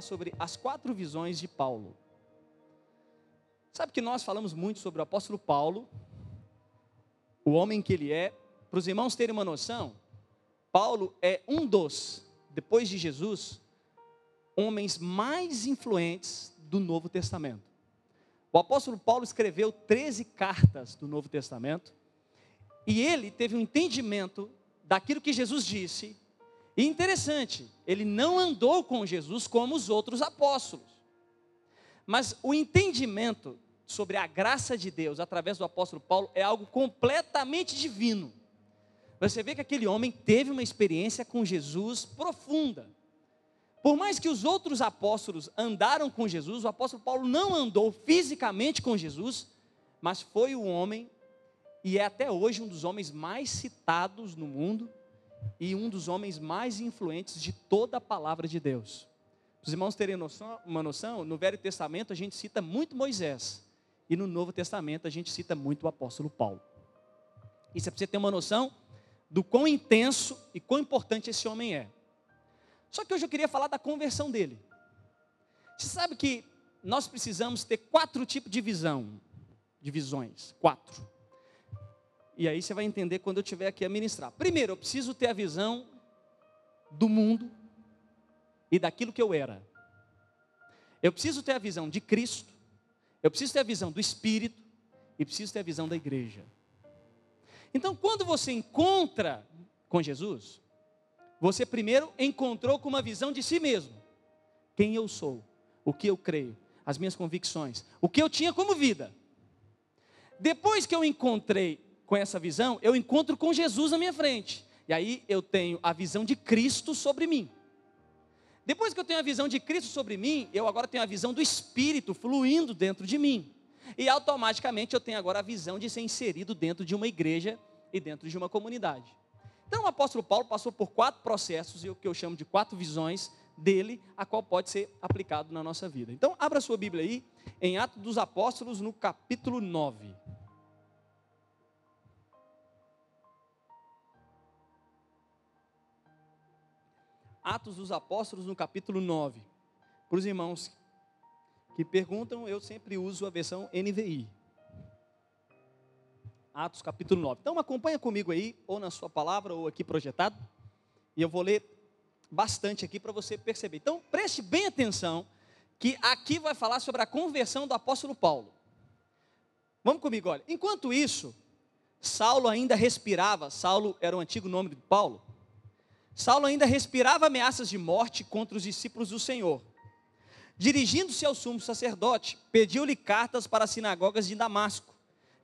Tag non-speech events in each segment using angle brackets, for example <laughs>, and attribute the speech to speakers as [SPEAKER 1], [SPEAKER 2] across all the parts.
[SPEAKER 1] falar sobre as quatro visões de Paulo. Sabe que nós falamos muito sobre o apóstolo Paulo, o homem que ele é. Para os irmãos terem uma noção, Paulo é um dos, depois de Jesus, homens mais influentes do Novo Testamento. O apóstolo Paulo escreveu 13 cartas do Novo Testamento e ele teve um entendimento daquilo que Jesus disse. E interessante, ele não andou com Jesus como os outros apóstolos. Mas o entendimento sobre a graça de Deus através do apóstolo Paulo é algo completamente divino. Você vê que aquele homem teve uma experiência com Jesus profunda. Por mais que os outros apóstolos andaram com Jesus, o apóstolo Paulo não andou fisicamente com Jesus, mas foi o homem, e é até hoje um dos homens mais citados no mundo, e um dos homens mais influentes de toda a palavra de Deus. Os irmãos terem noção, uma noção, no Velho Testamento a gente cita muito Moisés, e no Novo Testamento a gente cita muito o apóstolo Paulo. Isso é para você ter uma noção do quão intenso e quão importante esse homem é. Só que hoje eu queria falar da conversão dele. Você sabe que nós precisamos ter quatro tipos de visão, de visões, quatro. E aí você vai entender quando eu estiver aqui a ministrar. Primeiro, eu preciso ter a visão do mundo e daquilo que eu era. Eu preciso ter a visão de Cristo, eu preciso ter a visão do Espírito e preciso ter a visão da igreja. Então, quando você encontra com Jesus, você primeiro encontrou com uma visão de si mesmo. Quem eu sou, o que eu creio, as minhas convicções, o que eu tinha como vida. Depois que eu encontrei com essa visão, eu encontro com Jesus na minha frente. E aí eu tenho a visão de Cristo sobre mim. Depois que eu tenho a visão de Cristo sobre mim, eu agora tenho a visão do Espírito fluindo dentro de mim. E automaticamente eu tenho agora a visão de ser inserido dentro de uma igreja e dentro de uma comunidade. Então o apóstolo Paulo passou por quatro processos, o que eu chamo de quatro visões dele, a qual pode ser aplicado na nossa vida. Então abra sua Bíblia aí, em Atos dos Apóstolos, no capítulo 9. Atos dos Apóstolos, no capítulo 9. Para os irmãos que perguntam, eu sempre uso a versão NVI. Atos capítulo 9. Então acompanha comigo aí, ou na sua palavra, ou aqui projetado. E eu vou ler bastante aqui para você perceber. Então preste bem atenção, que aqui vai falar sobre a conversão do apóstolo Paulo. Vamos comigo, olha. Enquanto isso, Saulo ainda respirava, Saulo era o antigo nome de Paulo. Saulo ainda respirava ameaças de morte contra os discípulos do Senhor. Dirigindo-se ao sumo sacerdote, pediu-lhe cartas para as sinagogas de Damasco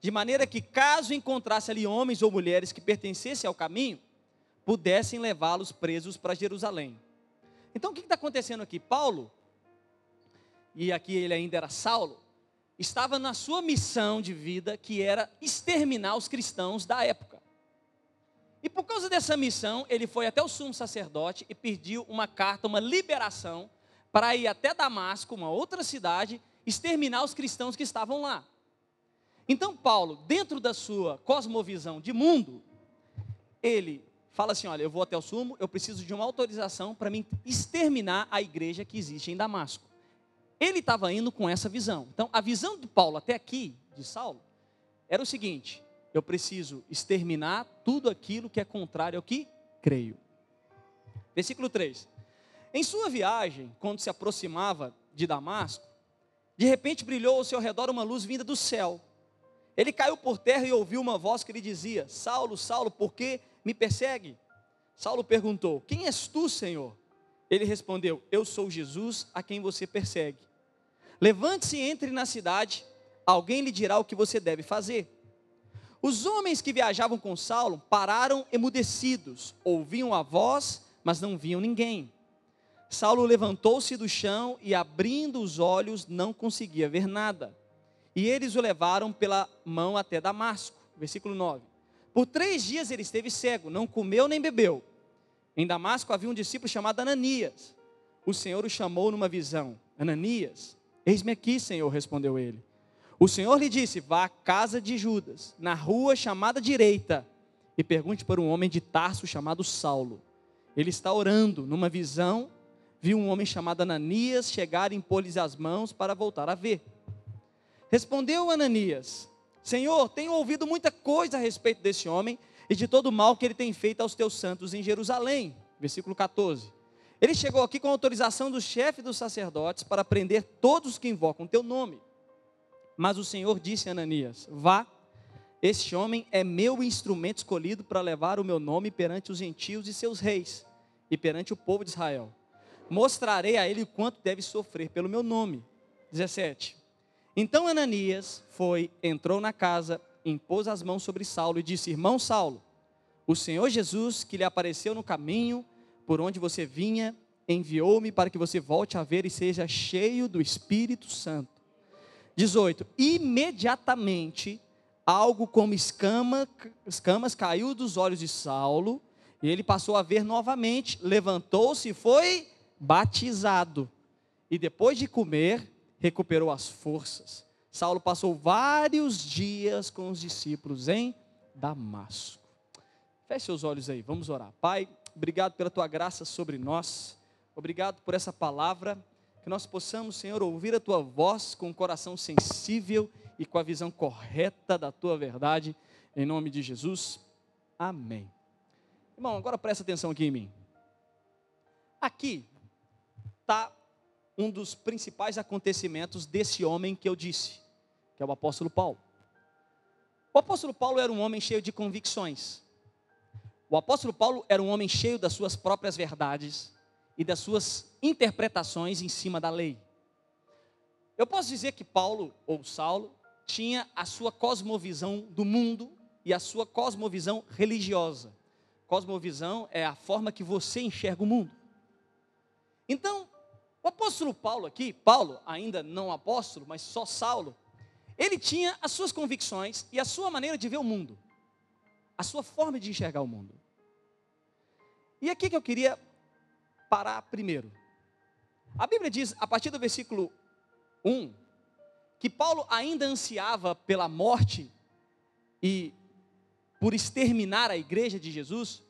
[SPEAKER 1] de maneira que, caso encontrasse ali homens ou mulheres que pertencessem ao caminho, pudessem levá-los presos para Jerusalém. Então, o que está acontecendo aqui? Paulo, e aqui ele ainda era Saulo, estava na sua missão de vida, que era exterminar os cristãos da época. E por causa dessa missão, ele foi até o sumo sacerdote e pediu uma carta, uma liberação, para ir até Damasco, uma outra cidade, exterminar os cristãos que estavam lá. Então, Paulo, dentro da sua cosmovisão de mundo, ele fala assim: Olha, eu vou até o sumo, eu preciso de uma autorização para me exterminar a igreja que existe em Damasco. Ele estava indo com essa visão. Então, a visão de Paulo até aqui, de Saulo, era o seguinte: eu preciso exterminar tudo aquilo que é contrário ao que creio. Versículo 3. Em sua viagem, quando se aproximava de Damasco, de repente brilhou ao seu redor uma luz vinda do céu. Ele caiu por terra e ouviu uma voz que lhe dizia: Saulo, Saulo, por que me persegue? Saulo perguntou: Quem és tu, Senhor? Ele respondeu: Eu sou Jesus a quem você persegue. Levante-se e entre na cidade, alguém lhe dirá o que você deve fazer. Os homens que viajavam com Saulo pararam emudecidos, ouviam a voz, mas não viam ninguém. Saulo levantou-se do chão e, abrindo os olhos, não conseguia ver nada. E eles o levaram pela mão até Damasco. Versículo 9. Por três dias ele esteve cego, não comeu nem bebeu. Em Damasco havia um discípulo chamado Ananias. O Senhor o chamou numa visão: Ananias, eis-me aqui, Senhor, respondeu ele. O Senhor lhe disse: Vá à casa de Judas, na rua chamada direita, e pergunte para um homem de Tarso chamado Saulo. Ele está orando numa visão, viu um homem chamado Ananias chegar e impor-lhes as mãos para voltar a ver. Respondeu Ananias: Senhor, tenho ouvido muita coisa a respeito desse homem e de todo o mal que ele tem feito aos teus santos em Jerusalém. Versículo 14. Ele chegou aqui com autorização do chefe dos sacerdotes para prender todos os que invocam teu nome. Mas o Senhor disse a Ananias: Vá, este homem é meu instrumento escolhido para levar o meu nome perante os gentios e seus reis, e perante o povo de Israel. Mostrarei a ele o quanto deve sofrer pelo meu nome. 17. Então Ananias foi, entrou na casa, impôs as mãos sobre Saulo e disse: Irmão Saulo, o Senhor Jesus, que lhe apareceu no caminho por onde você vinha, enviou-me para que você volte a ver e seja cheio do Espírito Santo. 18. Imediatamente, algo como escama, escamas caiu dos olhos de Saulo, e ele passou a ver novamente, levantou-se e foi batizado. E depois de comer, recuperou as forças. Saulo passou vários dias com os discípulos em Damasco. Feche seus olhos aí, vamos orar. Pai, obrigado pela tua graça sobre nós. Obrigado por essa palavra. Que nós possamos, Senhor, ouvir a tua voz com o coração sensível e com a visão correta da tua verdade. Em nome de Jesus. Amém. Irmão, agora presta atenção aqui em mim. Aqui está um dos principais acontecimentos desse homem que eu disse, que é o apóstolo Paulo. O apóstolo Paulo era um homem cheio de convicções. O apóstolo Paulo era um homem cheio das suas próprias verdades e das suas interpretações em cima da lei. Eu posso dizer que Paulo ou Saulo tinha a sua cosmovisão do mundo e a sua cosmovisão religiosa. Cosmovisão é a forma que você enxerga o mundo. Então, o apóstolo Paulo aqui, Paulo, ainda não apóstolo, mas só Saulo, ele tinha as suas convicções e a sua maneira de ver o mundo, a sua forma de enxergar o mundo. E aqui que eu queria parar primeiro. A Bíblia diz, a partir do versículo 1, que Paulo ainda ansiava pela morte e por exterminar a igreja de Jesus,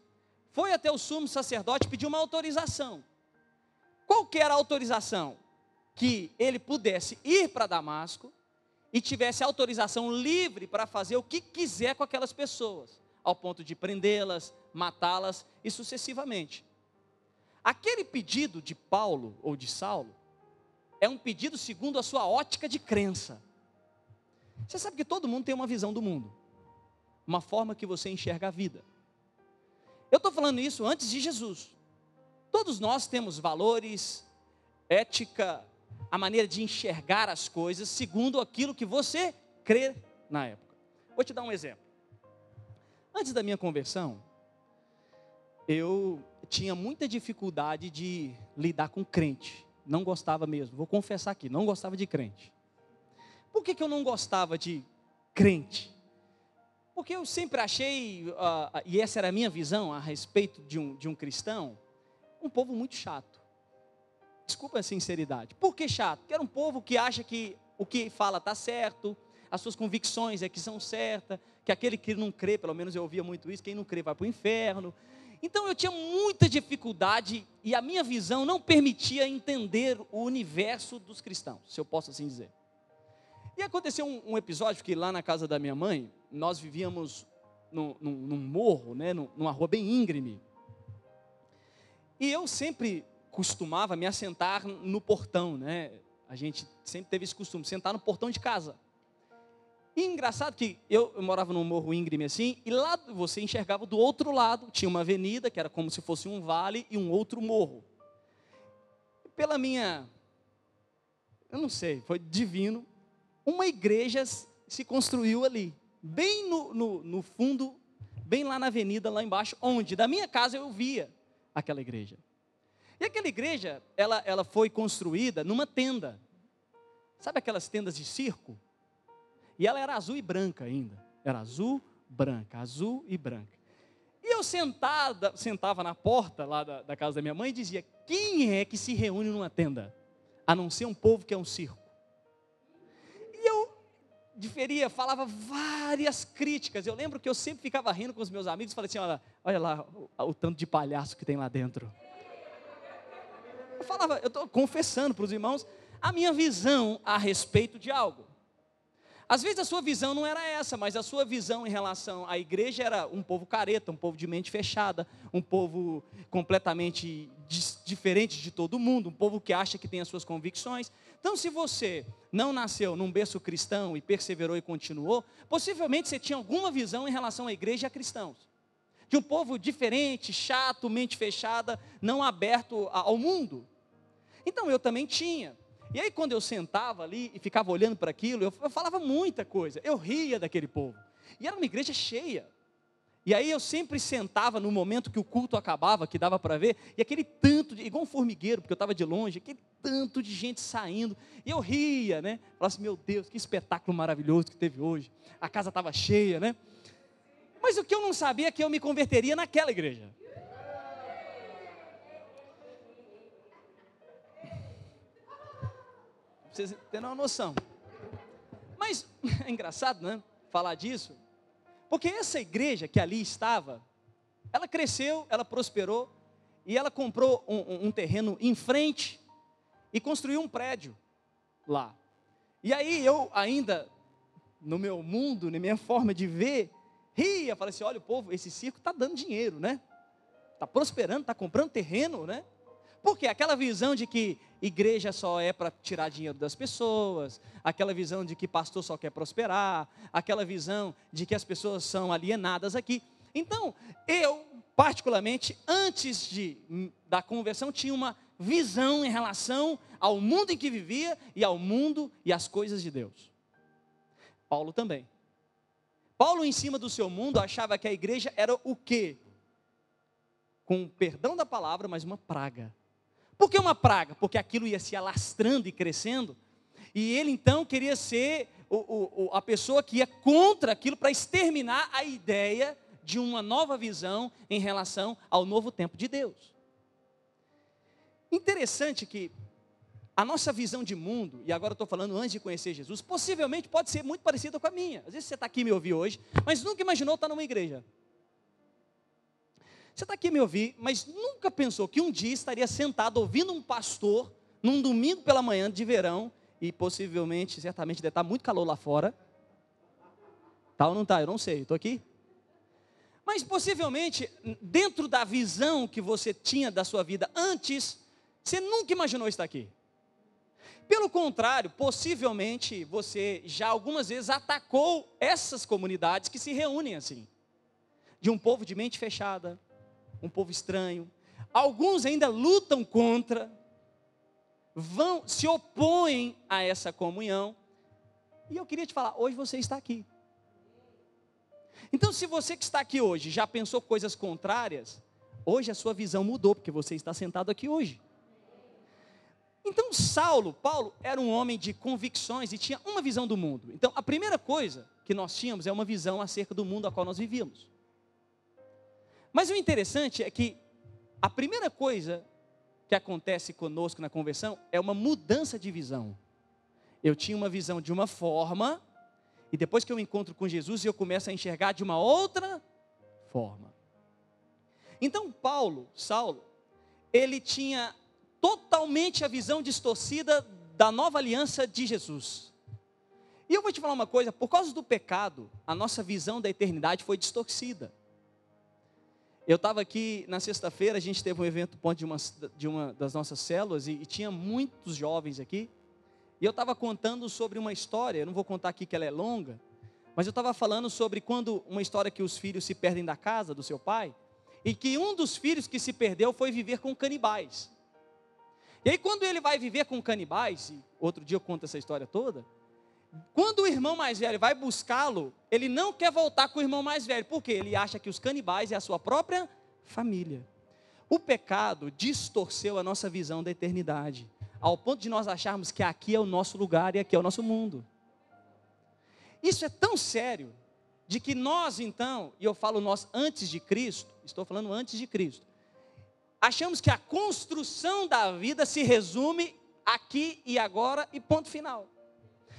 [SPEAKER 1] foi até o sumo sacerdote pedir uma autorização. Qual era a autorização? Que ele pudesse ir para Damasco e tivesse autorização livre para fazer o que quiser com aquelas pessoas, ao ponto de prendê-las, matá-las e sucessivamente. Aquele pedido de Paulo ou de Saulo é um pedido segundo a sua ótica de crença. Você sabe que todo mundo tem uma visão do mundo, uma forma que você enxerga a vida. Eu estou falando isso antes de Jesus. Todos nós temos valores, ética, a maneira de enxergar as coisas segundo aquilo que você crê na época. Vou te dar um exemplo. Antes da minha conversão, eu tinha muita dificuldade de lidar com crente não gostava mesmo. Vou confessar aqui, não gostava de crente. Por que, que eu não gostava de crente? Porque eu sempre achei, uh, e essa era a minha visão a respeito de um, de um cristão, um povo muito chato. Desculpa a sinceridade. Por que chato? Porque era um povo que acha que o que fala está certo, as suas convicções é que são certas, que aquele que não crê, pelo menos eu ouvia muito isso, quem não crê vai para o inferno. Então eu tinha muita dificuldade e a minha visão não permitia entender o universo dos cristãos, se eu posso assim dizer. E aconteceu um, um episódio que lá na casa da minha mãe, nós vivíamos num, num, num morro, né, numa rua bem íngreme. E eu sempre costumava me assentar no portão, né? A gente sempre teve esse costume, sentar no portão de casa. E engraçado que eu, eu, morava num morro íngreme assim, e lá você enxergava do outro lado, tinha uma avenida, que era como se fosse um vale, e um outro morro. Pela minha, eu não sei, foi divino, uma igreja se construiu ali, bem no, no, no fundo, bem lá na avenida, lá embaixo, onde da minha casa eu via aquela igreja. E aquela igreja, ela, ela foi construída numa tenda. Sabe aquelas tendas de circo? E ela era azul e branca ainda. Era azul, branca, azul e branca. E eu sentada, sentava na porta lá da, da casa da minha mãe e dizia: quem é que se reúne numa tenda? A não ser um povo que é um circo. E eu diferia, falava várias críticas. Eu lembro que eu sempre ficava rindo com os meus amigos e falei assim: olha, olha lá o, o tanto de palhaço que tem lá dentro. Eu falava, eu estou confessando para os irmãos a minha visão a respeito de algo. Às vezes a sua visão não era essa, mas a sua visão em relação à igreja era um povo careta, um povo de mente fechada, um povo completamente diferente de todo mundo, um povo que acha que tem as suas convicções. Então, se você não nasceu num berço cristão e perseverou e continuou, possivelmente você tinha alguma visão em relação à igreja e a cristãos. De um povo diferente, chato, mente fechada, não aberto ao mundo. Então eu também tinha. E aí, quando eu sentava ali e ficava olhando para aquilo, eu, falava muita coisa, eu ria daquele povo. E era uma igreja cheia. E aí eu sempre sentava no momento que o culto acabava, que dava para ver, e aquele tanto, de, igual um formigueiro, porque eu estava de longe, aquele tanto de gente saindo, e eu ria, né? Falava assim, meu Deus, que espetáculo maravilhoso que teve hoje. A casa estava cheia, né? Mas o que eu não sabia é que eu me converteria naquela igreja. Vocês terem uma noção. Mas <laughs> é engraçado, né? Falar disso, porque essa igreja que ali estava, ela cresceu, ela prosperou, e ela comprou um, um, terreno em frente e construiu um prédio lá. E aí eu ainda, no meu mundo, na minha forma de ver, ria, falei assim: olha, o povo, esse circo está dando dinheiro, né? Está prosperando, está comprando terreno, né? Porque aquela visão de que igreja só é para tirar dinheiro das pessoas, aquela visão de que pastor só quer prosperar, aquela visão de que as pessoas são alienadas aqui. Então, eu, particularmente, antes de, da conversão, tinha uma visão em relação ao mundo em que vivia e ao mundo e às coisas de Deus. Paulo também. Paulo, em cima do seu mundo, achava que a igreja era o quê? Com perdão da palavra, mas uma praga. Por que uma praga? Porque aquilo ia se alastrando e crescendo. E ele então queria ser o, o, a pessoa que ia contra aquilo para exterminar a ideia de uma nova visão em relação ao novo tempo de Deus. Interessante que a nossa visão de mundo, e agora estou falando antes de conhecer Jesus, possivelmente pode ser muito parecida com a minha. Às vezes você está aqui me ouvir hoje, mas nunca imaginou estar numa igreja. Você está aqui me ouvir, mas nunca pensou que um dia estaria sentado ouvindo um pastor num domingo pela manhã de verão e possivelmente, certamente deve estar muito calor lá fora. Tá ou não tá? Eu não sei, estou aqui. Mas possivelmente, dentro da visão que você tinha da sua vida antes, você nunca imaginou estar aqui. Pelo contrário, possivelmente você já algumas vezes atacou essas comunidades que se reúnem assim, de um povo de mente fechada, um povo estranho. Alguns ainda lutam contra, vão se opõem a essa comunhão. E eu queria te falar, hoje você está aqui. Então, se você que está aqui hoje já pensou coisas contrárias, hoje a sua visão mudou, porque você está sentado aqui hoje. Então, Saulo, Paulo, era um homem de convicções e tinha uma visão do mundo. Então, a primeira coisa que nós tínhamos é uma visão acerca do mundo a qual nós vivíamos. Mas o interessante é que a primeira coisa que acontece conosco na conversão é uma mudança de visão. Eu tinha uma visão de uma forma, e depois que eu encontro com Jesus, eu começo a enxergar de uma outra forma. Então, Paulo, Saulo, ele tinha totalmente a visão distorcida da nova aliança de Jesus. E eu vou te falar uma coisa: por causa do pecado, a nossa visão da eternidade foi distorcida. Eu estava aqui na sexta-feira, a gente teve um evento ponto de uma, de uma das nossas células e, e tinha muitos jovens aqui. E eu estava contando sobre uma história, eu não vou contar aqui que ela é longa, mas eu estava falando sobre quando uma história que os filhos se perdem da casa do seu pai, e que um dos filhos que se perdeu foi viver com canibais. E aí, quando ele vai viver com canibais, e outro dia eu conto essa história toda, quando o irmão mais velho vai buscá-lo, ele não quer voltar com o irmão mais velho, porque ele acha que os canibais é a sua própria família. O pecado distorceu a nossa visão da eternidade, ao ponto de nós acharmos que aqui é o nosso lugar e aqui é o nosso mundo. Isso é tão sério, de que nós então, e eu falo nós antes de Cristo, estou falando antes de Cristo, achamos que a construção da vida se resume aqui e agora e ponto final.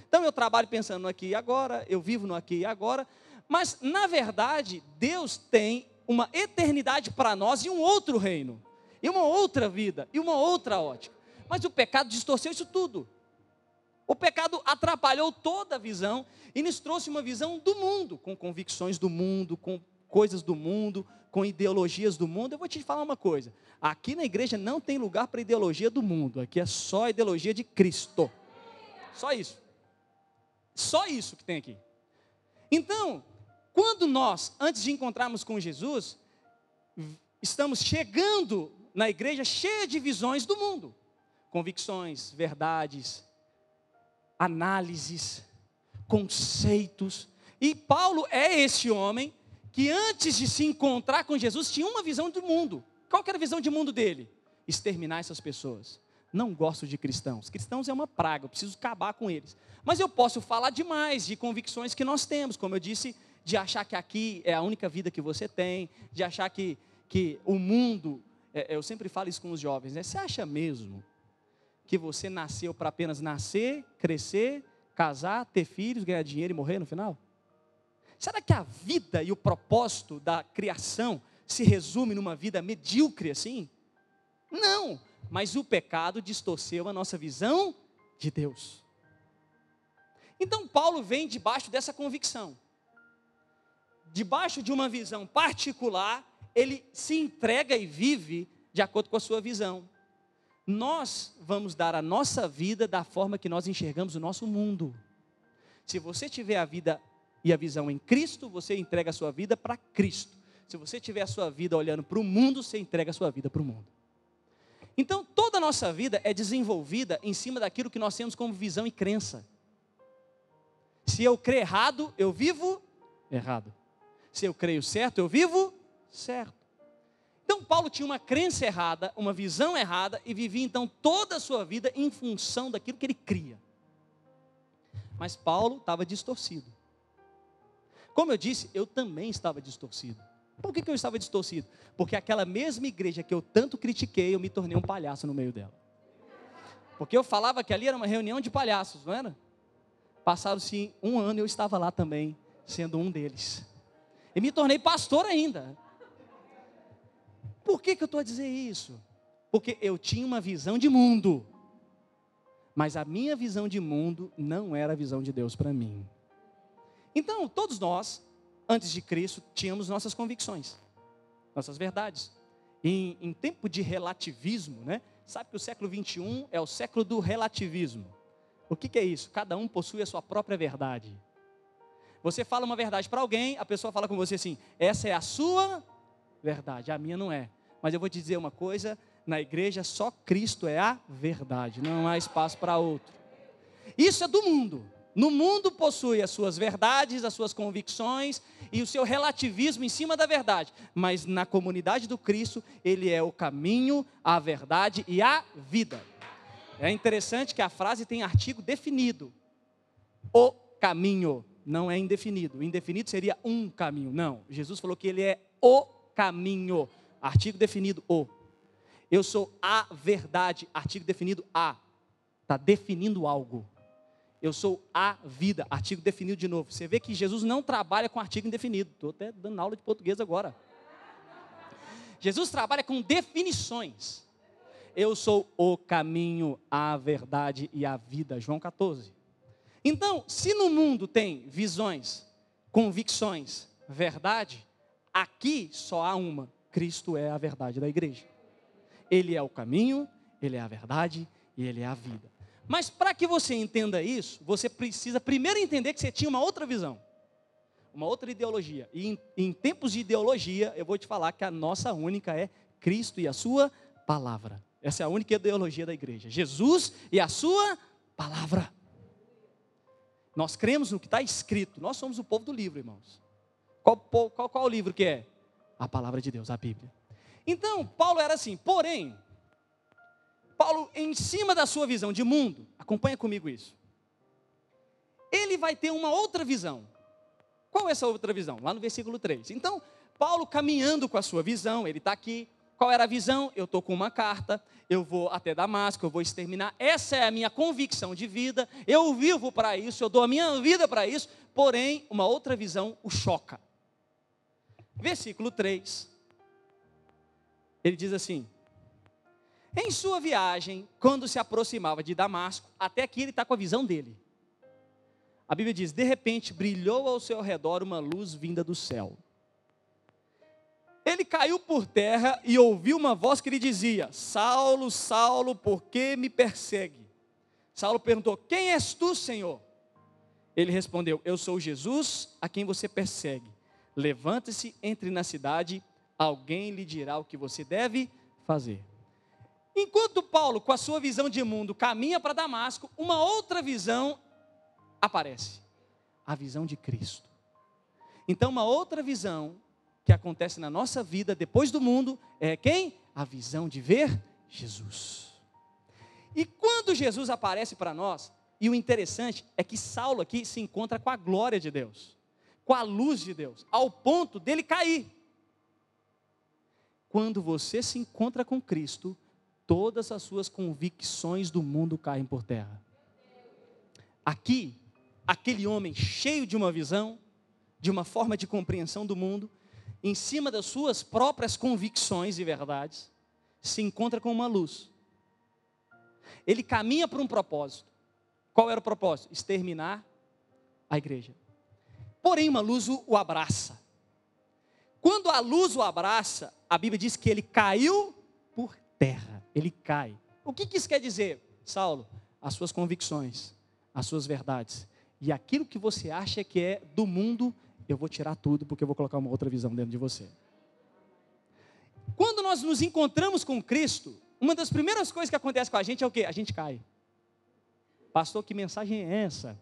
[SPEAKER 1] Então eu trabalho pensando no aqui e agora, eu vivo no aqui e agora, mas na verdade Deus tem uma eternidade para nós e um outro reino. e uma outra vida, e uma outra ótica. Mas o pecado distorceu isso tudo. O pecado atrapalhou toda a visão e nos trouxe uma visão do mundo, com convicções do mundo, com coisas do mundo, com ideologias do mundo. Eu vou te falar uma coisa: aqui na igreja não tem lugar para ideologia do mundo, aqui é só ideologia de Cristo. Só isso. Só isso que tem aqui. Então, quando nós, antes de encontrarmos com Jesus, estamos chegando na igreja cheia de visões do mundo, convicções, verdades, análises, conceitos. E Paulo é esse homem que antes de se encontrar com Jesus tinha uma visão do mundo. Qual era a visão de mundo dele? Exterminar essas pessoas. Não gosto de cristãos. Cristãos é uma praga, eu preciso acabar com eles. Mas eu posso falar demais de convicções que nós temos, como eu disse, de achar que aqui é a única vida que você tem, de achar que, que o mundo. É, eu sempre falo isso com os jovens, né? Você acha mesmo que você nasceu para apenas nascer, crescer, casar, ter filhos, ganhar dinheiro e morrer no final? Será que a vida e o propósito da criação se resume numa vida medíocre assim? Não, mas o pecado distorceu a nossa visão de Deus. Então Paulo vem debaixo dessa convicção. Debaixo de uma visão particular, ele se entrega e vive de acordo com a sua visão nós vamos dar a nossa vida da forma que nós enxergamos o nosso mundo. Se você tiver a vida e a visão em Cristo, você entrega a sua vida para Cristo. Se você tiver a sua vida olhando para o mundo, você entrega a sua vida para o mundo. Então, toda a nossa vida é desenvolvida em cima daquilo que nós temos como visão e crença. Se eu creio errado, eu vivo errado. Se eu creio certo, eu vivo certo. Então Paulo tinha uma crença errada, uma visão errada e vivia então toda a sua vida em função daquilo que ele cria. Mas Paulo estava distorcido. Como eu disse, eu também estava distorcido. Por que, que eu estava distorcido? Porque aquela mesma igreja que eu tanto critiquei, eu me tornei um palhaço no meio dela. Porque eu falava que ali era uma reunião de palhaços, não era? Passaram-se um ano e eu estava lá também, sendo um deles. E me tornei pastor ainda. Por que, que eu estou a dizer isso? Porque eu tinha uma visão de mundo, mas a minha visão de mundo não era a visão de Deus para mim. Então, todos nós, antes de Cristo, tínhamos nossas convicções, nossas verdades. Em, em tempo de relativismo, né? Sabe que o século 21 é o século do relativismo. O que, que é isso? Cada um possui a sua própria verdade. Você fala uma verdade para alguém, a pessoa fala com você assim: essa é a sua verdade, a minha não é. Mas eu vou te dizer uma coisa: na igreja só Cristo é a verdade, não há espaço para outro. Isso é do mundo. No mundo possui as suas verdades, as suas convicções e o seu relativismo em cima da verdade. Mas na comunidade do Cristo, ele é o caminho, a verdade e a vida. É interessante que a frase tem artigo definido. O caminho não é indefinido. O indefinido seria um caminho. Não. Jesus falou que ele é o caminho. Artigo definido o. Eu sou a verdade, artigo definido a. Está definindo algo. Eu sou a vida, artigo definido de novo. Você vê que Jesus não trabalha com artigo indefinido. Estou até dando aula de português agora. Jesus trabalha com definições. Eu sou o caminho, a verdade e a vida. João 14. Então, se no mundo tem visões, convicções, verdade, aqui só há uma: Cristo é a verdade da igreja. Ele é o caminho, ele é a verdade e ele é a vida. Mas para que você entenda isso, você precisa primeiro entender que você tinha uma outra visão, uma outra ideologia. E em, em tempos de ideologia, eu vou te falar que a nossa única é Cristo e a sua palavra. Essa é a única ideologia da igreja. Jesus e a sua palavra. Nós cremos no que está escrito. Nós somos o povo do livro, irmãos. Qual, qual, qual livro que é? a palavra de Deus, a Bíblia. Então, Paulo era assim, porém, Paulo, em cima da sua visão de mundo, acompanha comigo isso. Ele vai ter uma outra visão. Qual é essa outra visão? Lá no versículo 3. Então, Paulo caminhando com a sua visão, ele está aqui. Qual era a visão? Eu estou com uma carta, eu vou até Damasco, eu vou exterminar. Essa é a minha convicção de vida. Eu vivo para isso, eu dou a minha vida para isso. Porém, uma outra visão o choca. Versículo 3. Ele diz assim: Em sua viagem, quando se aproximava de Damasco, até aqui ele está com a visão dele. A Bíblia diz: de repente brilhou ao seu redor uma luz vinda do céu. Ele caiu por terra e ouviu uma voz que lhe dizia: Saulo, Saulo, por que me persegue? Saulo perguntou: Quem és tu, Senhor? Ele respondeu: Eu sou Jesus, a quem você persegue. Levante-se, entre na cidade, alguém lhe dirá o que você deve fazer. Enquanto Paulo, com a sua visão de mundo, caminha para Damasco, uma outra visão aparece: a visão de Cristo. Então, uma outra visão que acontece na nossa vida depois do mundo é quem? A visão de ver Jesus. E quando Jesus aparece para nós, e o interessante é que Saulo aqui se encontra com a glória de Deus, com a luz de Deus, ao ponto dele cair. Quando você se encontra com Cristo, todas as suas convicções do mundo caem por terra. Aqui, aquele homem cheio de uma visão, de uma forma de compreensão do mundo, em cima das suas próprias convicções e verdades, se encontra com uma luz. Ele caminha para um propósito. Qual era o propósito? Exterminar a igreja. Porém, uma luz o abraça. Quando a luz o abraça, a Bíblia diz que ele caiu por terra ele cai. O que, isso quer dizer, Saulo? As suas convicções, as suas verdades. E aquilo que você acha que é do mundo, eu vou tirar tudo, porque eu vou colocar uma outra visão dentro de você. Quando nós nos encontramos com Cristo, uma das primeiras coisas que acontece com a gente é o quê? A gente cai. Pastor, que mensagem é essa?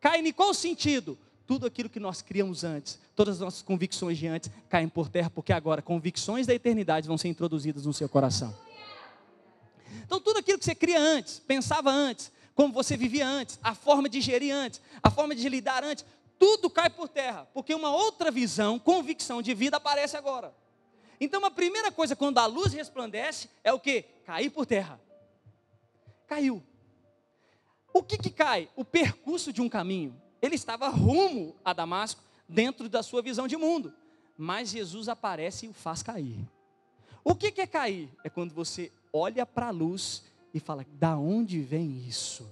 [SPEAKER 1] Cai em qual sentido? Tudo aquilo que nós criamos antes, todas as nossas convicções de antes caem por terra, porque agora convicções da eternidade vão ser introduzidas no seu coração. Então, tudo aquilo que você cria antes, pensava antes, como você vivia antes, a forma de gerir antes, a forma de lidar antes, tudo cai por terra, porque uma outra visão, convicção de vida aparece agora. Então, a primeira coisa quando a luz resplandece é o que? Cair por terra. Caiu. O que, que cai? O percurso de um caminho. Ele estava rumo a Damasco, dentro da sua visão de mundo. Mas Jesus aparece e o faz cair. O que, que é cair? É quando você olha para a luz e fala: da onde vem isso?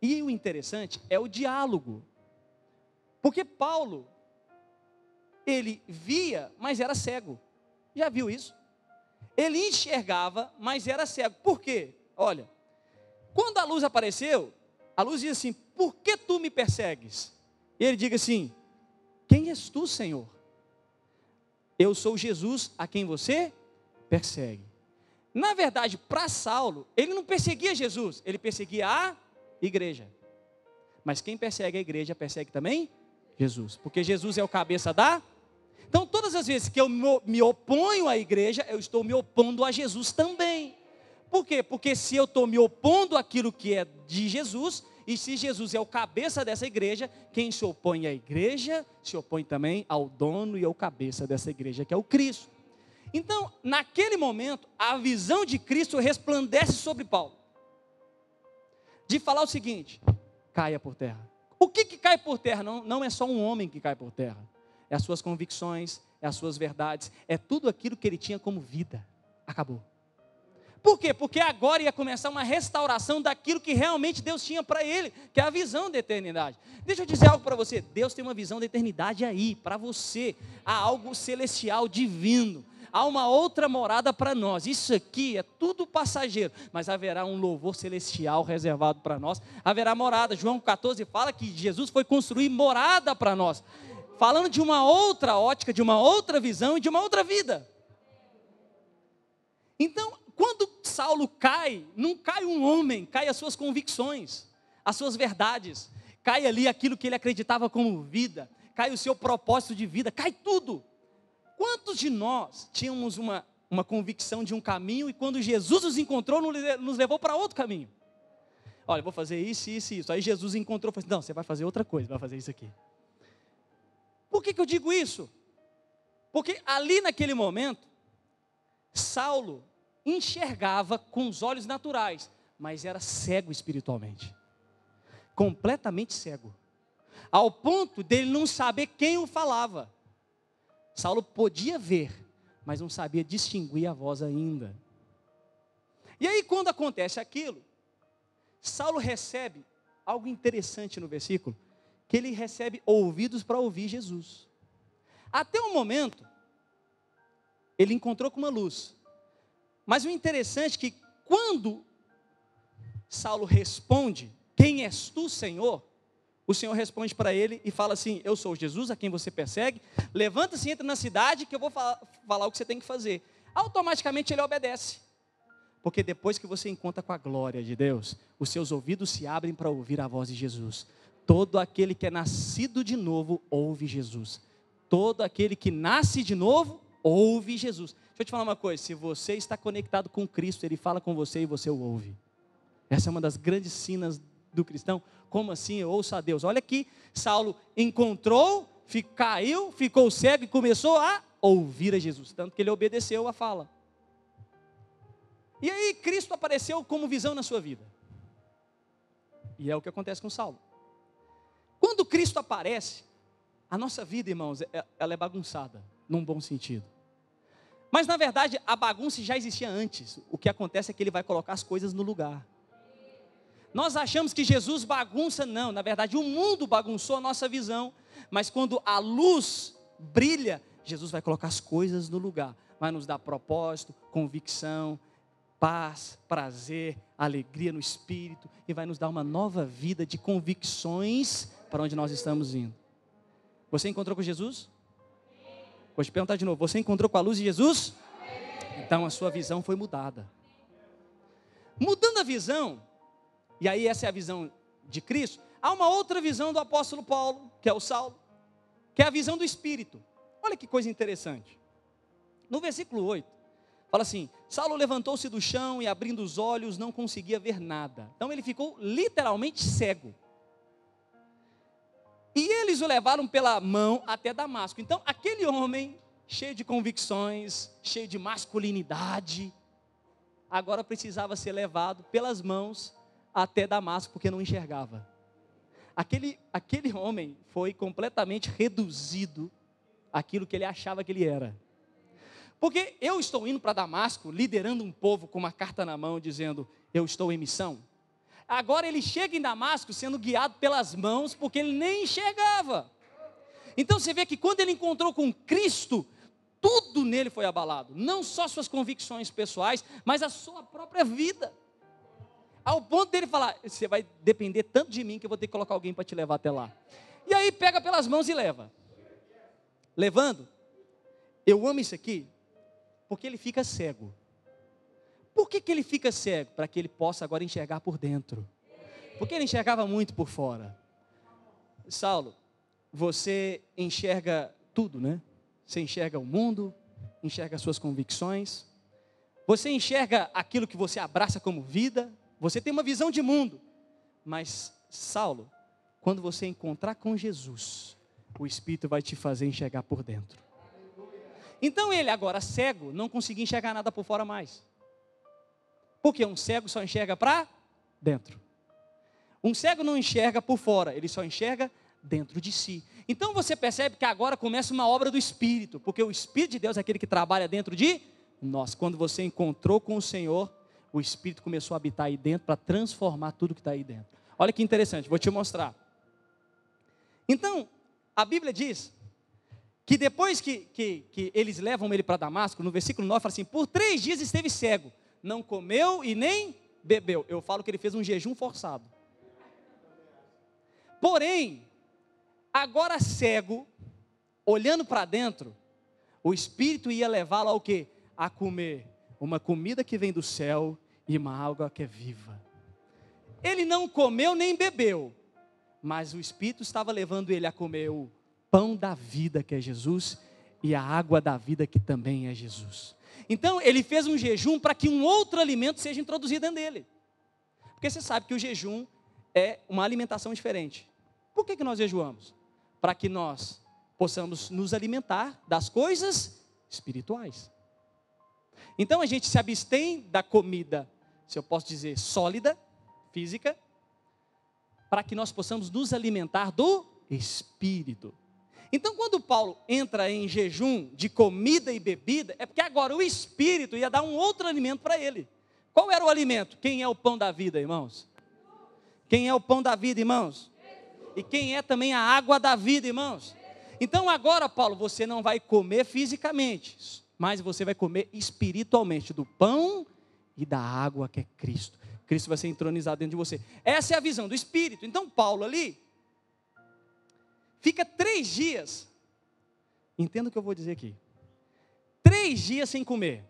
[SPEAKER 1] E o interessante é o diálogo. Porque Paulo, ele via, mas era cego. Já viu isso? Ele enxergava, mas era cego. Por quê? Olha, quando a luz apareceu, a luz diz assim: Por que tu me persegues? E ele diga assim: Quem és tu, Senhor? Eu sou Jesus a quem você persegue. Na verdade, para Saulo, ele não perseguia Jesus, ele perseguia a igreja. Mas quem persegue a igreja persegue também Jesus, porque Jesus é o cabeça da. Então, todas as vezes que eu me oponho à igreja, eu estou me opondo a Jesus também. Por quê? Porque se eu estou me opondo àquilo que é de Jesus, e se Jesus é o cabeça dessa igreja, quem se opõe à igreja se opõe também ao dono e ao cabeça dessa igreja, que é o Cristo. Então, naquele momento, a visão de Cristo resplandece sobre Paulo. De falar o seguinte: caia por terra. O que, que cai por terra? Não, não é só um homem que cai por terra. É as suas convicções, é as suas verdades, é tudo aquilo que ele tinha como vida. Acabou. Por quê? Porque agora ia começar uma restauração daquilo que realmente Deus tinha para ele, que é a visão da eternidade. Deixa eu dizer algo para você: Deus tem uma visão da eternidade aí, para você. Há algo celestial, divino há uma outra morada para nós. Isso aqui é tudo passageiro, mas haverá um louvor celestial reservado para nós. Haverá morada. João 14 fala que Jesus foi construir morada para nós. Falando de uma outra ótica, de uma outra visão e de uma outra vida. Então, quando Saulo cai, não cai um homem, cai as suas convicções, as suas verdades, cai ali aquilo que ele acreditava como vida, cai o seu propósito de vida, cai tudo. Quantos de nós tínhamos uma, uma convicção de um caminho e quando Jesus nos encontrou, nos levou para outro caminho? Olha, vou fazer isso, isso e isso. Aí Jesus encontrou e falou assim, não, você vai fazer outra coisa, vai fazer isso aqui. Por que, que eu digo isso? Porque ali naquele momento, Saulo enxergava com os olhos naturais, mas era cego espiritualmente. Completamente cego. Ao ponto dele não saber quem o falava. Saulo podia ver, mas não sabia distinguir a voz ainda. E aí, quando acontece aquilo, Saulo recebe algo interessante no versículo, que ele recebe ouvidos para ouvir Jesus. Até o momento, ele encontrou com uma luz. Mas o interessante é que quando Saulo responde, quem és tu, Senhor? O Senhor responde para ele e fala assim: Eu sou Jesus a quem você persegue. Levanta-se e entra na cidade que eu vou falar, falar o que você tem que fazer. Automaticamente ele obedece. Porque depois que você encontra com a glória de Deus, os seus ouvidos se abrem para ouvir a voz de Jesus. Todo aquele que é nascido de novo ouve Jesus. Todo aquele que nasce de novo ouve Jesus. Deixa eu te falar uma coisa: se você está conectado com Cristo, Ele fala com você e você o ouve. Essa é uma das grandes sinas do cristão. Como assim eu ouço a Deus? Olha aqui, Saulo encontrou, caiu, ficou cego e começou a ouvir a Jesus. Tanto que ele obedeceu a fala. E aí Cristo apareceu como visão na sua vida. E é o que acontece com Saulo. Quando Cristo aparece, a nossa vida, irmãos, é, ela é bagunçada, num bom sentido. Mas na verdade, a bagunça já existia antes. O que acontece é que ele vai colocar as coisas no lugar. Nós achamos que Jesus bagunça, não, na verdade o mundo bagunçou a nossa visão, mas quando a luz brilha, Jesus vai colocar as coisas no lugar, vai nos dar propósito, convicção, paz, prazer, alegria no espírito e vai nos dar uma nova vida de convicções para onde nós estamos indo. Você encontrou com Jesus? Vou te perguntar de novo: você encontrou com a luz de Jesus? Então a sua visão foi mudada. Mudando a visão, e aí essa é a visão de Cristo. Há uma outra visão do apóstolo Paulo, que é o Saulo, que é a visão do Espírito. Olha que coisa interessante. No versículo 8, fala assim: Saulo levantou-se do chão e abrindo os olhos não conseguia ver nada. Então ele ficou literalmente cego. E eles o levaram pela mão até Damasco. Então aquele homem, cheio de convicções, cheio de masculinidade, agora precisava ser levado pelas mãos até Damasco porque não enxergava. Aquele, aquele homem foi completamente reduzido àquilo que ele achava que ele era. Porque eu estou indo para Damasco, liderando um povo com uma carta na mão, dizendo: Eu estou em missão. Agora ele chega em Damasco sendo guiado pelas mãos, porque ele nem enxergava. Então você vê que quando ele encontrou com Cristo, tudo nele foi abalado, não só suas convicções pessoais, mas a sua própria vida. Ao ponto dele falar: Você vai depender tanto de mim que eu vou ter que colocar alguém para te levar até lá. E aí pega pelas mãos e leva. Levando, eu amo isso aqui, porque ele fica cego. Por que, que ele fica cego? Para que ele possa agora enxergar por dentro. Porque ele enxergava muito por fora. Saulo, você enxerga tudo, né? Você enxerga o mundo, enxerga as suas convicções, você enxerga aquilo que você abraça como vida, você tem uma visão de mundo. Mas, Saulo, quando você encontrar com Jesus, o Espírito vai te fazer enxergar por dentro. Então ele, agora cego, não conseguia enxergar nada por fora mais. Porque um cego só enxerga para dentro. Um cego não enxerga por fora, ele só enxerga dentro de si. Então você percebe que agora começa uma obra do Espírito, porque o Espírito de Deus é aquele que trabalha dentro de nós. Quando você encontrou com o Senhor, o Espírito começou a habitar aí dentro para transformar tudo que está aí dentro. Olha que interessante, vou te mostrar. Então, a Bíblia diz que depois que, que, que eles levam ele para Damasco, no versículo 9, fala assim: por três dias esteve cego, não comeu e nem bebeu. Eu falo que ele fez um jejum forçado. Porém, agora cego, olhando para dentro, o Espírito ia levá-lo ao que? A comer uma comida que vem do céu e uma água que é viva. Ele não comeu nem bebeu, mas o Espírito estava levando ele a comer o pão da vida, que é Jesus, e a água da vida, que também é Jesus. Então, ele fez um jejum para que um outro alimento seja introduzido dentro dele. Porque você sabe que o jejum é uma alimentação diferente. Por que, que nós jejuamos? Para que nós possamos nos alimentar das coisas espirituais. Então a gente se abstém da comida se eu posso dizer, sólida, física, para que nós possamos nos alimentar do Espírito. Então, quando Paulo entra em jejum de comida e bebida, é porque agora o Espírito ia dar um outro alimento para ele. Qual era o alimento? Quem é o pão da vida, irmãos? Quem é o pão da vida, irmãos? E quem é também a água da vida, irmãos? Então agora, Paulo, você não vai comer fisicamente, mas você vai comer espiritualmente do pão e da água que é Cristo. Cristo vai ser entronizado dentro de você. Essa é a visão do Espírito. Então, Paulo ali fica três dias. Entenda o que eu vou dizer aqui. Três dias sem comer.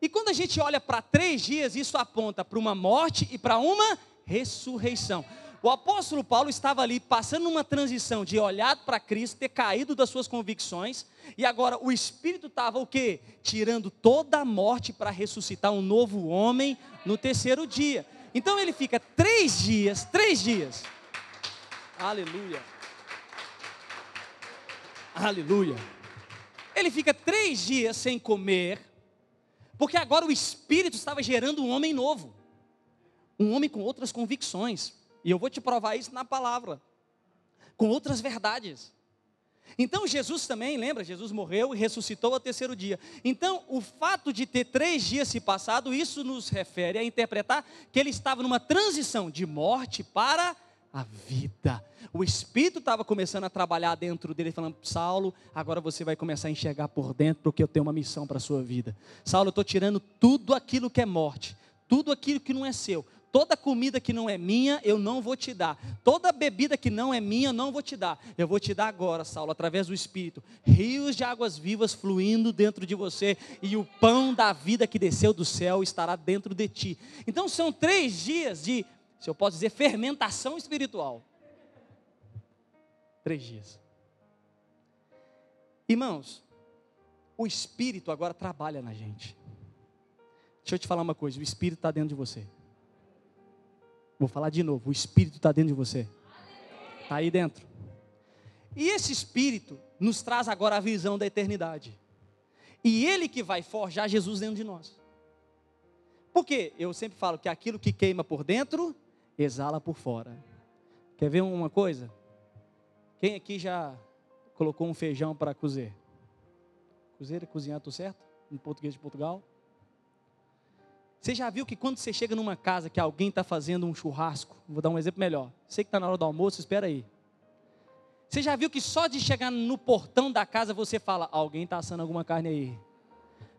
[SPEAKER 1] E quando a gente olha para três dias, isso aponta para uma morte e para uma ressurreição. O apóstolo Paulo estava ali passando uma transição de olhar para Cristo, ter caído das suas convicções, e agora o Espírito estava o quê? Tirando toda a morte para ressuscitar um novo homem no terceiro dia. Então ele fica três dias, três dias. Aleluia. Aleluia. Ele fica três dias sem comer, porque agora o Espírito estava gerando um homem novo, um homem com outras convicções, e eu vou te provar isso na palavra, com outras verdades. Então Jesus também, lembra? Jesus morreu e ressuscitou ao terceiro dia. Então, o fato de ter três dias se passado, isso nos refere a interpretar que ele estava numa transição de morte para a vida. O Espírito estava começando a trabalhar dentro dele, falando: Saulo, agora você vai começar a enxergar por dentro, porque eu tenho uma missão para a sua vida. Saulo, eu estou tirando tudo aquilo que é morte, tudo aquilo que não é seu, Toda comida que não é minha, eu não vou te dar. Toda bebida que não é minha, eu não vou te dar. Eu vou te dar agora, Saulo, através do Espírito, rios de águas vivas fluindo dentro de você, e o pão da vida que desceu do céu estará dentro de ti. Então são três dias de, se eu posso dizer, fermentação espiritual. Três dias. Irmãos, o Espírito agora trabalha na gente. Deixa eu te falar uma coisa: o Espírito está dentro de você. Vou falar de novo: o Espírito está dentro de você. Está aí dentro. E esse Espírito nos traz agora a visão da eternidade. E Ele que vai forjar Jesus dentro de nós. Porque eu sempre falo que aquilo que queima por dentro, exala por fora. Quer ver uma coisa? Quem aqui já colocou um feijão para cozer? Cozer cozinhar, tudo certo? Em português de Portugal? Você já viu que quando você chega numa casa que alguém está fazendo um churrasco, vou dar um exemplo melhor. Você que está na hora do almoço, espera aí. Você já viu que só de chegar no portão da casa você fala, alguém está assando alguma carne aí.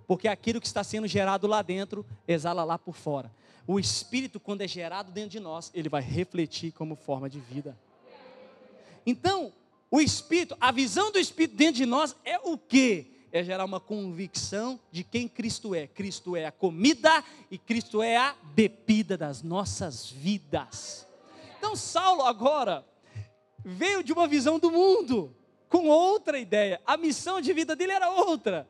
[SPEAKER 1] Porque aquilo que está sendo gerado lá dentro, exala lá por fora. O Espírito, quando é gerado dentro de nós, ele vai refletir como forma de vida. Então, o Espírito, a visão do Espírito dentro de nós é o quê? É gerar uma convicção de quem Cristo é. Cristo é a comida e Cristo é a bebida das nossas vidas. Então, Saulo agora veio de uma visão do mundo, com outra ideia. A missão de vida dele era outra.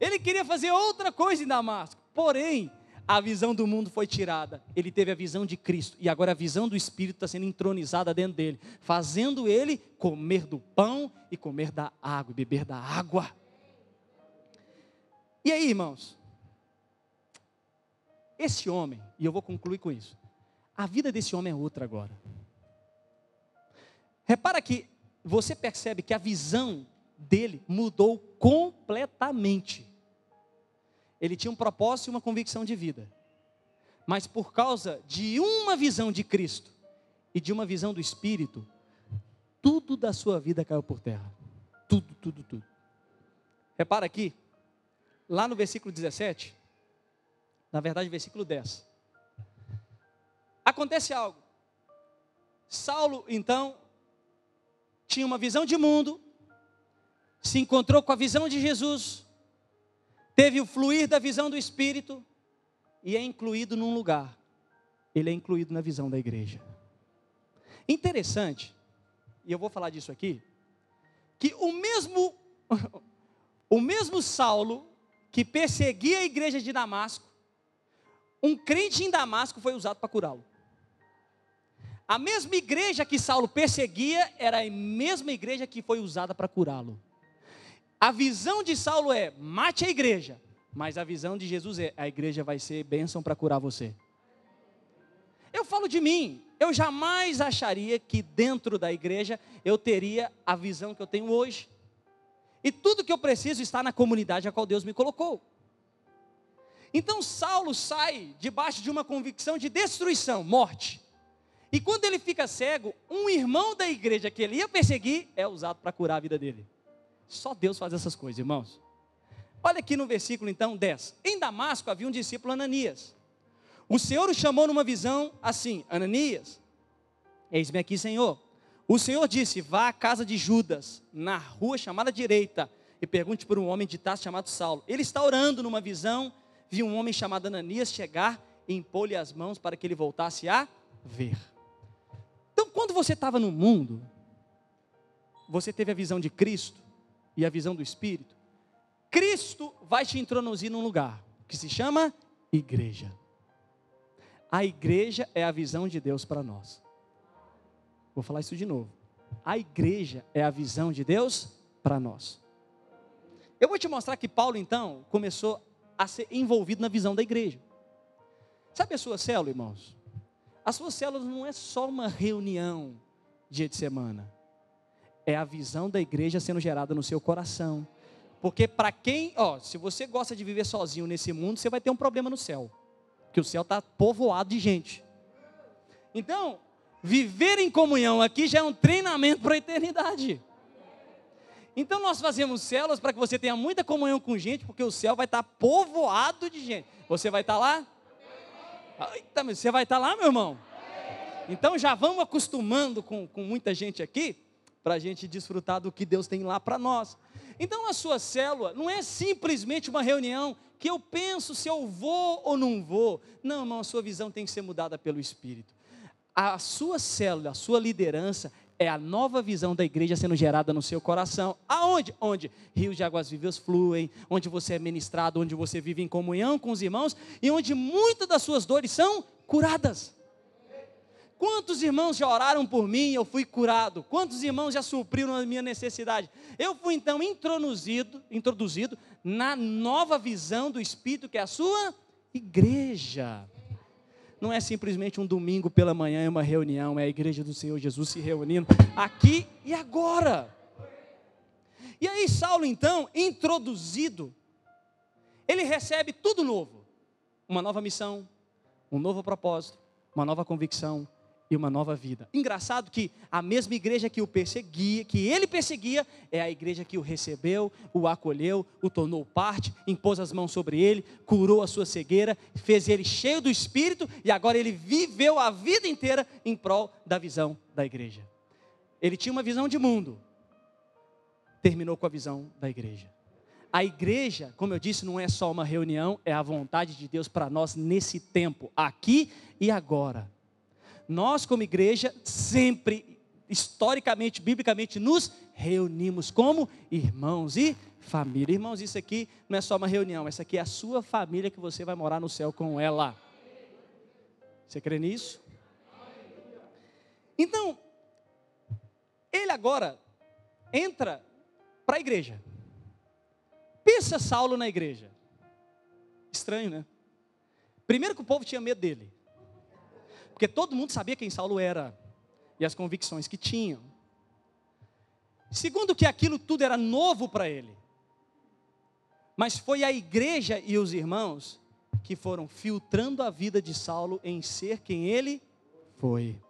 [SPEAKER 1] Ele queria fazer outra coisa em Damasco. Porém, a visão do mundo foi tirada. Ele teve a visão de Cristo. E agora a visão do Espírito está sendo entronizada dentro dele, fazendo ele comer do pão e comer da água, beber da água. E aí, irmãos? Esse homem, e eu vou concluir com isso, a vida desse homem é outra agora. Repara que você percebe que a visão dele mudou completamente. Ele tinha um propósito e uma convicção de vida. Mas por causa de uma visão de Cristo e de uma visão do Espírito, tudo da sua vida caiu por terra. Tudo, tudo, tudo. Repara aqui, lá no versículo 17, na verdade, versículo 10. Acontece algo. Saulo, então, tinha uma visão de mundo, se encontrou com a visão de Jesus, teve o fluir da visão do Espírito e é incluído num lugar. Ele é incluído na visão da igreja. Interessante, e eu vou falar disso aqui, que o mesmo <laughs> o mesmo Saulo que perseguia a igreja de Damasco, um crente em Damasco foi usado para curá-lo. A mesma igreja que Saulo perseguia era a mesma igreja que foi usada para curá-lo. A visão de Saulo é: mate a igreja, mas a visão de Jesus é: a igreja vai ser bênção para curar você. Eu falo de mim, eu jamais acharia que dentro da igreja eu teria a visão que eu tenho hoje. E tudo que eu preciso está na comunidade a qual Deus me colocou. Então Saulo sai debaixo de uma convicção de destruição, morte. E quando ele fica cego, um irmão da igreja que ele ia perseguir é usado para curar a vida dele. Só Deus faz essas coisas, irmãos. Olha aqui no versículo então 10. Em Damasco havia um discípulo Ananias. O Senhor o chamou numa visão assim: Ananias, eis-me aqui, Senhor. O Senhor disse: Vá à casa de Judas, na rua chamada direita, e pergunte por um homem de Tarso chamado Saulo. Ele está orando numa visão, viu um homem chamado Ananias chegar e impor-lhe as mãos para que ele voltasse a ver. Então, quando você estava no mundo, você teve a visão de Cristo e a visão do Espírito. Cristo vai te introduzir num lugar que se chama igreja. A igreja é a visão de Deus para nós. Vou falar isso de novo. A igreja é a visão de Deus para nós. Eu vou te mostrar que Paulo, então, começou a ser envolvido na visão da igreja. Sabe a sua célula, irmãos? A sua célula não é só uma reunião dia de semana. É a visão da igreja sendo gerada no seu coração. Porque para quem, ó, se você gosta de viver sozinho nesse mundo, você vai ter um problema no céu. Que o céu está povoado de gente. Então, Viver em comunhão aqui já é um treinamento para a eternidade. Então nós fazemos células para que você tenha muita comunhão com gente, porque o céu vai estar povoado de gente. Você vai estar lá? Eita, você vai estar lá, meu irmão? Então já vamos acostumando com, com muita gente aqui, para a gente desfrutar do que Deus tem lá para nós. Então a sua célula não é simplesmente uma reunião que eu penso se eu vou ou não vou. Não, irmão, a sua visão tem que ser mudada pelo Espírito a sua célula, a sua liderança é a nova visão da igreja sendo gerada no seu coração. Aonde? Onde rios de águas vivas fluem, onde você é ministrado, onde você vive em comunhão com os irmãos e onde muitas das suas dores são curadas. Quantos irmãos já oraram por mim e eu fui curado? Quantos irmãos já supriram a minha necessidade? Eu fui então introduzido, introduzido na nova visão do Espírito que é a sua igreja não é simplesmente um domingo pela manhã, é uma reunião, é a igreja do Senhor Jesus se reunindo aqui e agora. E aí, Saulo, então, introduzido, ele recebe tudo novo: uma nova missão, um novo propósito, uma nova convicção, e uma nova vida. Engraçado que a mesma igreja que o perseguia, que ele perseguia, é a igreja que o recebeu, o acolheu, o tornou parte, impôs as mãos sobre ele, curou a sua cegueira, fez ele cheio do espírito e agora ele viveu a vida inteira em prol da visão da igreja. Ele tinha uma visão de mundo, terminou com a visão da igreja. A igreja, como eu disse, não é só uma reunião, é a vontade de Deus para nós nesse tempo, aqui e agora nós, como igreja, sempre, historicamente, biblicamente, nos reunimos como irmãos e família. Irmãos, isso aqui não é só uma reunião, essa aqui é a sua família que você vai morar no céu com ela. Você crê nisso? Então, ele agora entra para a igreja. Pensa Saulo na igreja. Estranho, né? Primeiro que o povo tinha medo dele. Porque todo mundo sabia quem Saulo era e as convicções que tinham. Segundo, que aquilo tudo era novo para ele. Mas foi a igreja e os irmãos que foram filtrando a vida de Saulo em ser quem ele foi.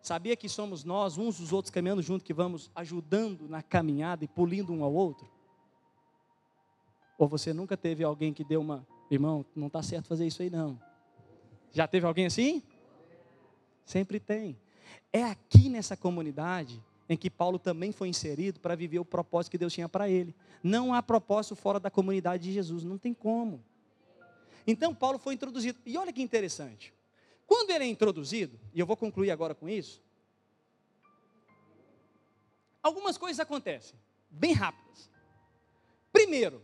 [SPEAKER 1] Sabia que somos nós, uns dos outros caminhando junto, que vamos ajudando na caminhada e pulindo um ao outro? Ou você nunca teve alguém que deu uma, irmão, não está certo fazer isso aí não. Já teve alguém assim? Sempre tem. É aqui nessa comunidade em que Paulo também foi inserido para viver o propósito que Deus tinha para ele. Não há propósito fora da comunidade de Jesus, não tem como. Então Paulo foi introduzido. E olha que interessante. Quando ele é introduzido, e eu vou concluir agora com isso, algumas coisas acontecem, bem rápidas. Primeiro,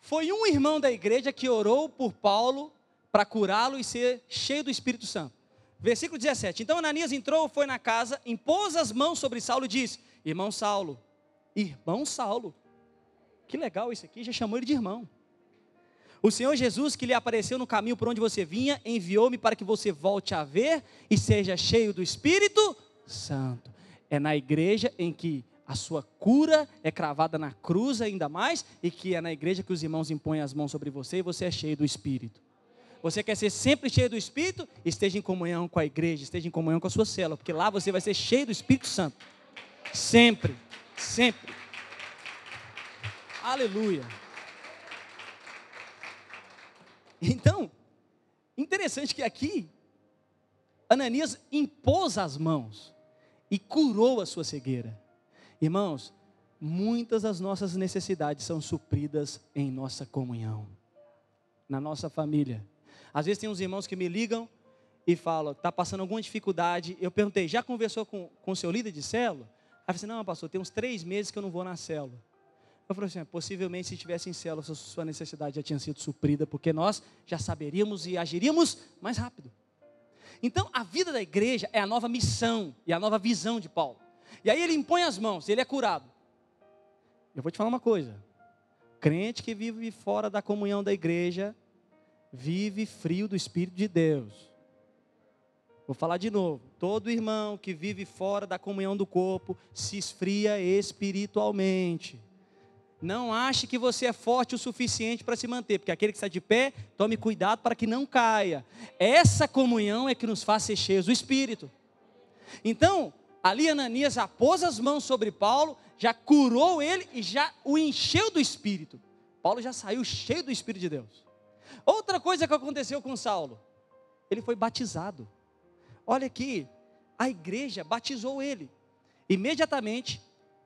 [SPEAKER 1] foi um irmão da igreja que orou por Paulo para curá-lo e ser cheio do Espírito Santo. Versículo 17. Então Ananias entrou, foi na casa, impôs as mãos sobre Saulo e disse: Irmão Saulo, irmão Saulo. Que legal isso aqui, já chamou ele de irmão. O Senhor Jesus, que lhe apareceu no caminho por onde você vinha, enviou-me para que você volte a ver e seja cheio do Espírito Santo. É na igreja em que a sua cura é cravada na cruz ainda mais, e que é na igreja que os irmãos impõem as mãos sobre você e você é cheio do Espírito. Você quer ser sempre cheio do Espírito? Esteja em comunhão com a igreja, esteja em comunhão com a sua célula, porque lá você vai ser cheio do Espírito Santo. Sempre, sempre. Aleluia. Então, interessante que aqui, Ananias impôs as mãos e curou a sua cegueira. Irmãos, muitas das nossas necessidades são supridas em nossa comunhão, na nossa família. Às vezes tem uns irmãos que me ligam e falam, está passando alguma dificuldade. Eu perguntei, já conversou com o seu líder de célula? Aí você, não, pastor, tem uns três meses que eu não vou na célula. Eu falei assim, possivelmente se tivesse em célula, sua necessidade já tinha sido suprida, porque nós já saberíamos e agiríamos mais rápido. Então, a vida da igreja é a nova missão e a nova visão de Paulo. E aí ele impõe as mãos, ele é curado. Eu vou te falar uma coisa: crente que vive fora da comunhão da igreja, vive frio do Espírito de Deus. Vou falar de novo. Todo irmão que vive fora da comunhão do corpo se esfria espiritualmente. Não ache que você é forte o suficiente para se manter, porque aquele que está de pé, tome cuidado para que não caia. Essa comunhão é que nos faz ser cheios do Espírito. Então, ali Ananias já pôs as mãos sobre Paulo, já curou ele e já o encheu do Espírito. Paulo já saiu cheio do Espírito de Deus. Outra coisa que aconteceu com Saulo, ele foi batizado. Olha aqui, a igreja batizou ele. Imediatamente,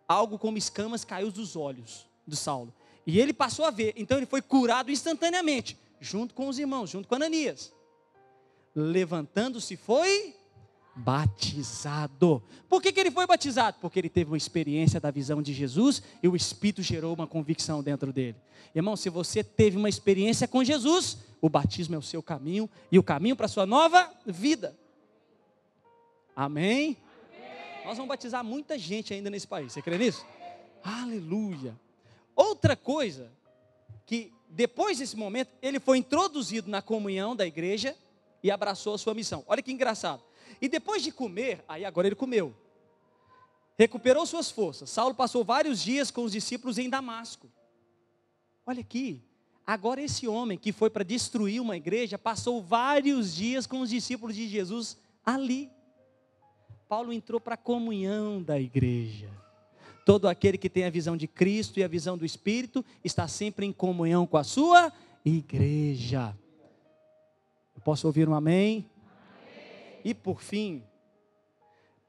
[SPEAKER 1] algo como escamas caiu dos olhos de Saulo. E ele passou a ver, então ele foi curado instantaneamente, junto com os irmãos, junto com Ananias. Levantando-se, foi batizado. Por que, que ele foi batizado? Porque ele teve uma experiência da visão de Jesus e o Espírito gerou uma convicção dentro dele. Irmão, se você teve uma experiência com Jesus, o batismo é o seu caminho e o caminho para a sua nova vida. Amém? Amém? Nós vamos batizar muita gente ainda nesse país, você crê nisso? Aleluia. Outra coisa, que depois desse momento, ele foi introduzido na comunhão da igreja e abraçou a sua missão. Olha que engraçado. E depois de comer, aí agora ele comeu. Recuperou suas forças. Saulo passou vários dias com os discípulos em Damasco. Olha aqui. Agora esse homem que foi para destruir uma igreja passou vários dias com os discípulos de Jesus ali. Paulo entrou para a comunhão da igreja. Todo aquele que tem a visão de Cristo e a visão do Espírito está sempre em comunhão com a sua igreja. Eu posso ouvir um amém? E por fim,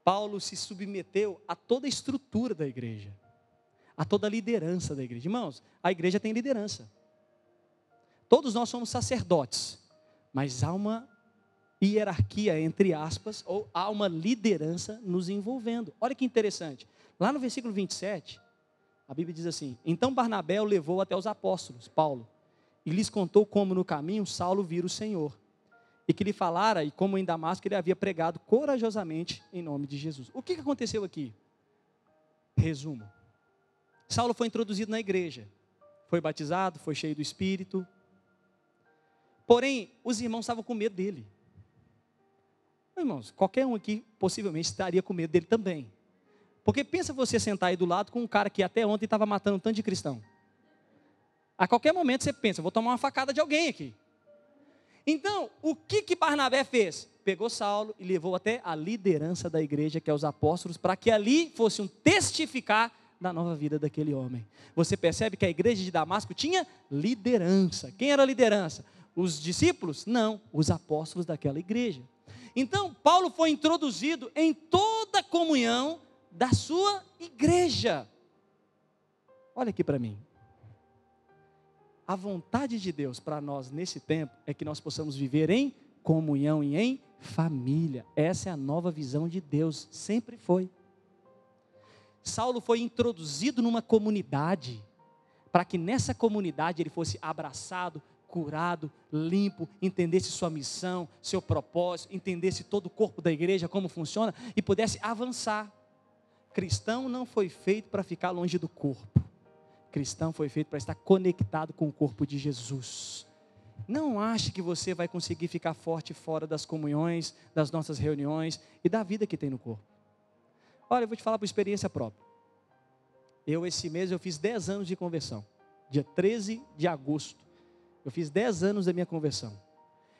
[SPEAKER 1] Paulo se submeteu a toda a estrutura da igreja, a toda a liderança da igreja. Irmãos, a igreja tem liderança. Todos nós somos sacerdotes, mas há uma hierarquia, entre aspas, ou há uma liderança nos envolvendo. Olha que interessante. Lá no versículo 27, a Bíblia diz assim: Então Barnabé o levou até os apóstolos, Paulo, e lhes contou como no caminho Saulo vira o Senhor, e que lhe falara, e como em Damasco ele havia pregado corajosamente em nome de Jesus. O que aconteceu aqui? Resumo: Saulo foi introduzido na igreja, foi batizado, foi cheio do Espírito, porém, os irmãos estavam com medo dele. Irmãos, qualquer um aqui possivelmente estaria com medo dele também. Porque pensa você sentar aí do lado com um cara que até ontem estava matando um tanto de cristão. A qualquer momento você pensa, vou tomar uma facada de alguém aqui. Então, o que que Barnabé fez? Pegou Saulo e levou até a liderança da igreja, que é os apóstolos, para que ali fosse um testificar da nova vida daquele homem. Você percebe que a igreja de Damasco tinha liderança. Quem era a liderança? Os discípulos? Não, os apóstolos daquela igreja. Então, Paulo foi introduzido em toda a comunhão da sua igreja. Olha aqui para mim. A vontade de Deus para nós nesse tempo é que nós possamos viver em comunhão e em família. Essa é a nova visão de Deus, sempre foi. Saulo foi introduzido numa comunidade, para que nessa comunidade ele fosse abraçado, curado, limpo, entendesse sua missão, seu propósito, entendesse todo o corpo da igreja, como funciona e pudesse avançar. Cristão não foi feito para ficar longe do corpo. Cristão foi feito para estar conectado com o corpo de Jesus. Não ache que você vai conseguir ficar forte fora das comunhões, das nossas reuniões e da vida que tem no corpo. Olha, eu vou te falar por experiência própria. Eu, esse mês, eu fiz 10 anos de conversão. Dia 13 de agosto. Eu fiz 10 anos da minha conversão.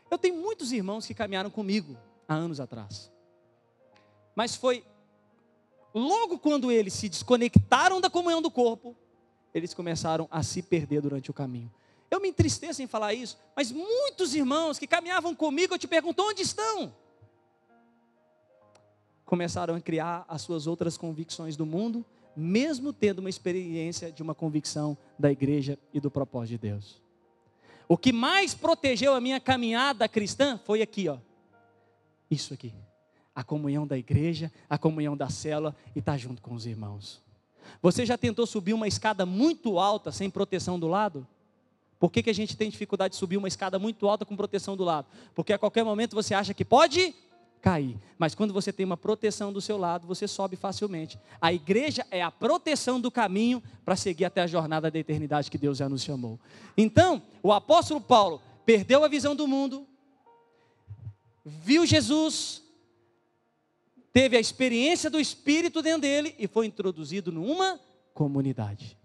[SPEAKER 1] Eu tenho muitos irmãos que caminharam comigo há anos atrás. Mas foi logo quando eles se desconectaram da comunhão do corpo, eles começaram a se perder durante o caminho. Eu me entristeço em falar isso, mas muitos irmãos que caminhavam comigo, eu te pergunto, onde estão? Começaram a criar as suas outras convicções do mundo, mesmo tendo uma experiência de uma convicção da igreja e do propósito de Deus. O que mais protegeu a minha caminhada cristã foi aqui, ó. Isso aqui. A comunhão da igreja, a comunhão da célula e estar tá junto com os irmãos. Você já tentou subir uma escada muito alta sem proteção do lado? Por que, que a gente tem dificuldade de subir uma escada muito alta com proteção do lado? Porque a qualquer momento você acha que pode cair. Mas quando você tem uma proteção do seu lado, você sobe facilmente. A igreja é a proteção do caminho para seguir até a jornada da eternidade que Deus já nos chamou. Então, o apóstolo Paulo perdeu a visão do mundo, viu Jesus, teve a experiência do Espírito dentro dele e foi introduzido numa comunidade.